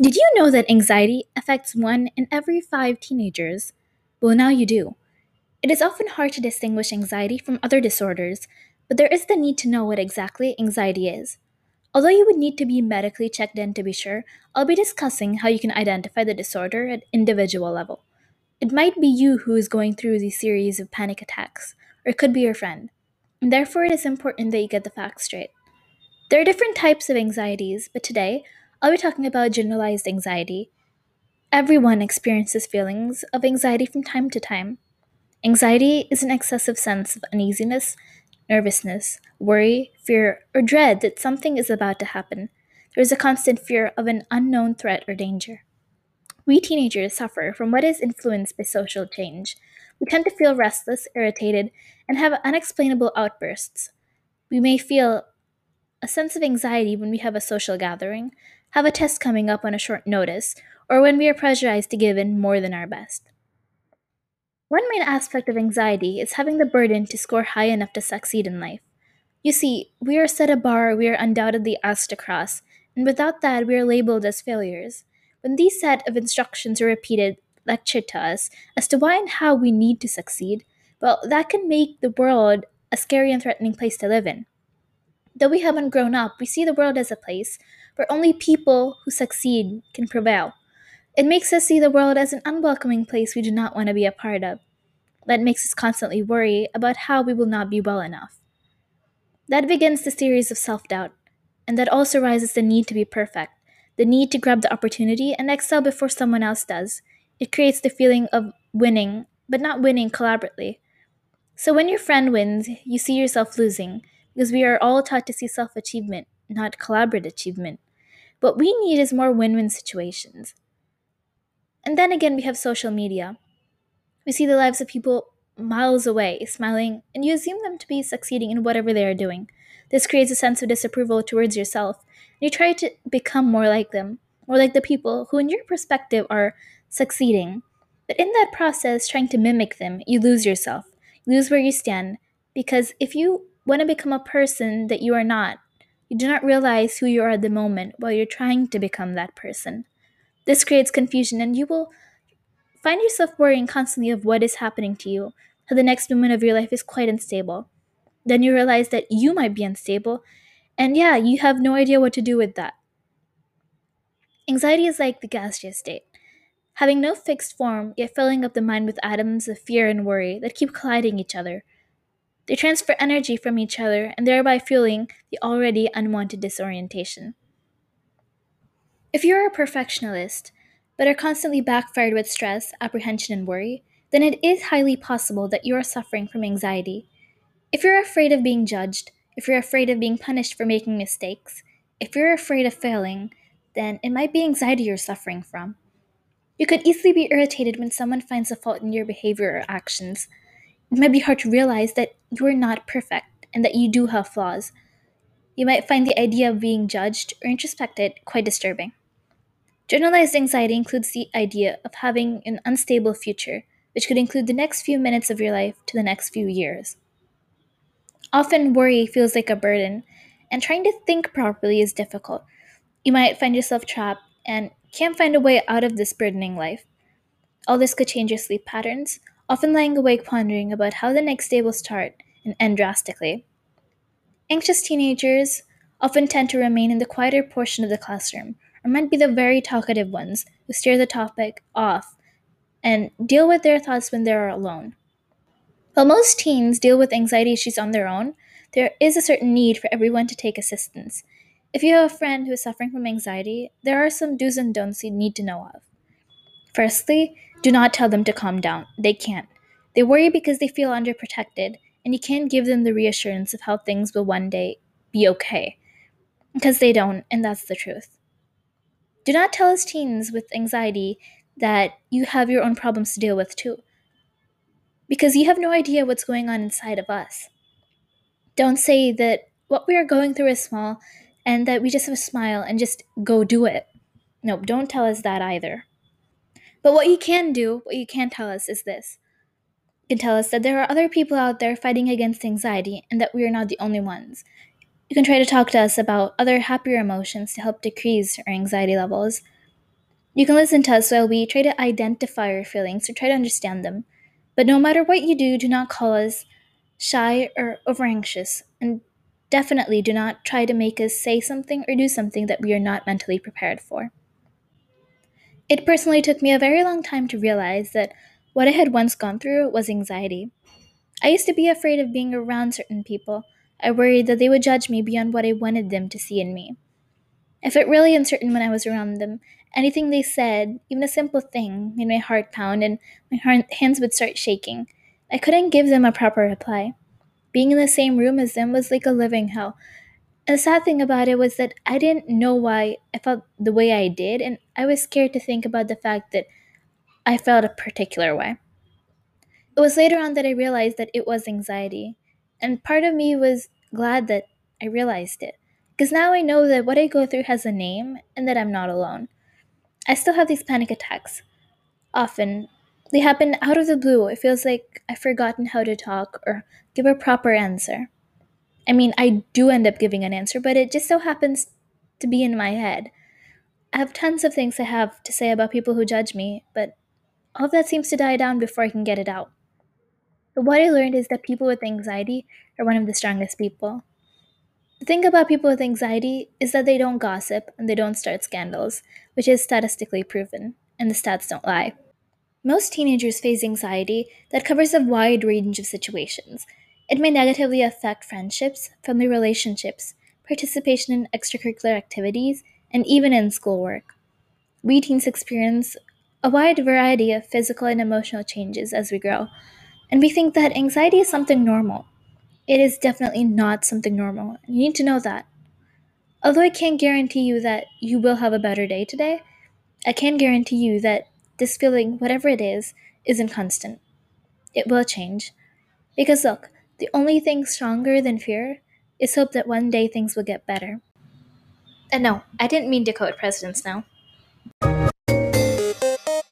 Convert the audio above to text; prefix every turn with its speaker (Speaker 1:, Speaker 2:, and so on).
Speaker 1: Did you know that anxiety affects one in every five teenagers? Well, now you do. It is often hard to distinguish anxiety from other disorders, but there is the need to know what exactly anxiety is. Although you would need to be medically checked in to be sure, I'll be discussing how you can identify the disorder at individual level. It might be you who is going through these series of panic attacks, or it could be your friend. And therefore, it is important that you get the facts straight. There are different types of anxieties, but today I'll be talking about generalized anxiety. Everyone experiences feelings of anxiety from time to time. Anxiety is an excessive sense of uneasiness, nervousness, worry, fear, or dread that something is about to happen. There is a constant fear of an unknown threat or danger. We teenagers suffer from what is influenced by social change. We tend to feel restless, irritated, and have unexplainable outbursts. We may feel a sense of anxiety when we have a social gathering, have a test coming up on a short notice, or when we are pressurized to give in more than our best. One main aspect of anxiety is having the burden to score high enough to succeed in life. You see, we are set a bar we are undoubtedly asked to cross, and without that, we are labeled as failures. When these set of instructions are repeated, lectured to us as to why and how we need to succeed, well, that can make the world a scary and threatening place to live in. Though we haven't grown up, we see the world as a place where only people who succeed can prevail. It makes us see the world as an unwelcoming place we do not want to be a part of. That makes us constantly worry about how we will not be well enough. That begins the series of self doubt, and that also rises the need to be perfect, the need to grab the opportunity and excel before someone else does. It creates the feeling of winning, but not winning collaboratively. So when your friend wins, you see yourself losing, because we are all taught to see self achievement, not collaborative achievement. What we need is more win win situations. And then again, we have social media. We see the lives of people miles away, smiling, and you assume them to be succeeding in whatever they are doing. This creates a sense of disapproval towards yourself, and you try to become more like them, more like the people who, in your perspective, are succeeding. But in that process, trying to mimic them, you lose yourself. You lose where you stand, because if you want to become a person that you are not, you do not realize who you are at the moment while you're trying to become that person. This creates confusion, and you will find yourself worrying constantly of what is happening to you, how the next moment of your life is quite unstable. Then you realize that you might be unstable, and yeah, you have no idea what to do with that. Anxiety is like the gaseous state, having no fixed form, yet filling up the mind with atoms of fear and worry that keep colliding each other. They transfer energy from each other and thereby fueling the already unwanted disorientation. If you're a perfectionist, but are constantly backfired with stress, apprehension, and worry, then it is highly possible that you are suffering from anxiety. If you're afraid of being judged, if you're afraid of being punished for making mistakes, if you're afraid of failing, then it might be anxiety you're suffering from. You could easily be irritated when someone finds a fault in your behavior or actions, it might be hard to realize that you are not perfect and that you do have flaws. You might find the idea of being judged or introspected quite disturbing. Generalized anxiety includes the idea of having an unstable future, which could include the next few minutes of your life to the next few years. Often, worry feels like a burden, and trying to think properly is difficult. You might find yourself trapped and can't find a way out of this burdening life. All this could change your sleep patterns, often lying awake pondering about how the next day will start and end drastically. Anxious teenagers often tend to remain in the quieter portion of the classroom, or might be the very talkative ones who steer the topic off and deal with their thoughts when they are alone. While most teens deal with anxiety issues on their own, there is a certain need for everyone to take assistance. If you have a friend who is suffering from anxiety, there are some do's and don'ts you need to know of. Firstly, do not tell them to calm down. They can't. They worry because they feel underprotected, and you can't give them the reassurance of how things will one day be okay. Because they don't, and that's the truth. Do not tell us teens with anxiety that you have your own problems to deal with too. Because you have no idea what's going on inside of us. Don't say that what we are going through is small and that we just have a smile and just go do it. No, don't tell us that either. But what you can do, what you can tell us is this. You can tell us that there are other people out there fighting against anxiety and that we are not the only ones. You can try to talk to us about other happier emotions to help decrease our anxiety levels. You can listen to us while we try to identify our feelings or try to understand them. But no matter what you do, do not call us shy or over anxious, and definitely do not try to make us say something or do something that we are not mentally prepared for. It personally took me a very long time to realize that what I had once gone through was anxiety. I used to be afraid of being around certain people. I worried that they would judge me beyond what I wanted them to see in me. I felt really uncertain when I was around them. Anything they said, even a simple thing, made my heart pound and my hands would start shaking. I couldn't give them a proper reply. Being in the same room as them was like a living hell. The sad thing about it was that I didn't know why I felt the way I did, and I was scared to think about the fact that I felt a particular way. It was later on that I realized that it was anxiety, and part of me was glad that I realized it. Because now I know that what I go through has a name and that I'm not alone. I still have these panic attacks. Often, they happen out of the blue. It feels like I've forgotten how to talk or give a proper answer. I mean, I do end up giving an answer, but it just so happens to be in my head. I have tons of things I have to say about people who judge me, but all of that seems to die down before I can get it out. But what I learned is that people with anxiety are one of the strongest people. The thing about people with anxiety is that they don't gossip and they don't start scandals, which is statistically proven, and the stats don't lie. Most teenagers face anxiety that covers a wide range of situations. It may negatively affect friendships, family relationships, participation in extracurricular activities, and even in schoolwork. We teens experience a wide variety of physical and emotional changes as we grow, and we think that anxiety is something normal. It is definitely not something normal. You need to know that. Although I can't guarantee you that you will have a better day today, I can guarantee you that this feeling, whatever it is, isn't constant. It will change. Because look, the only thing stronger than fear is hope that one day things will get better. And no, I didn't mean to quote presidents now.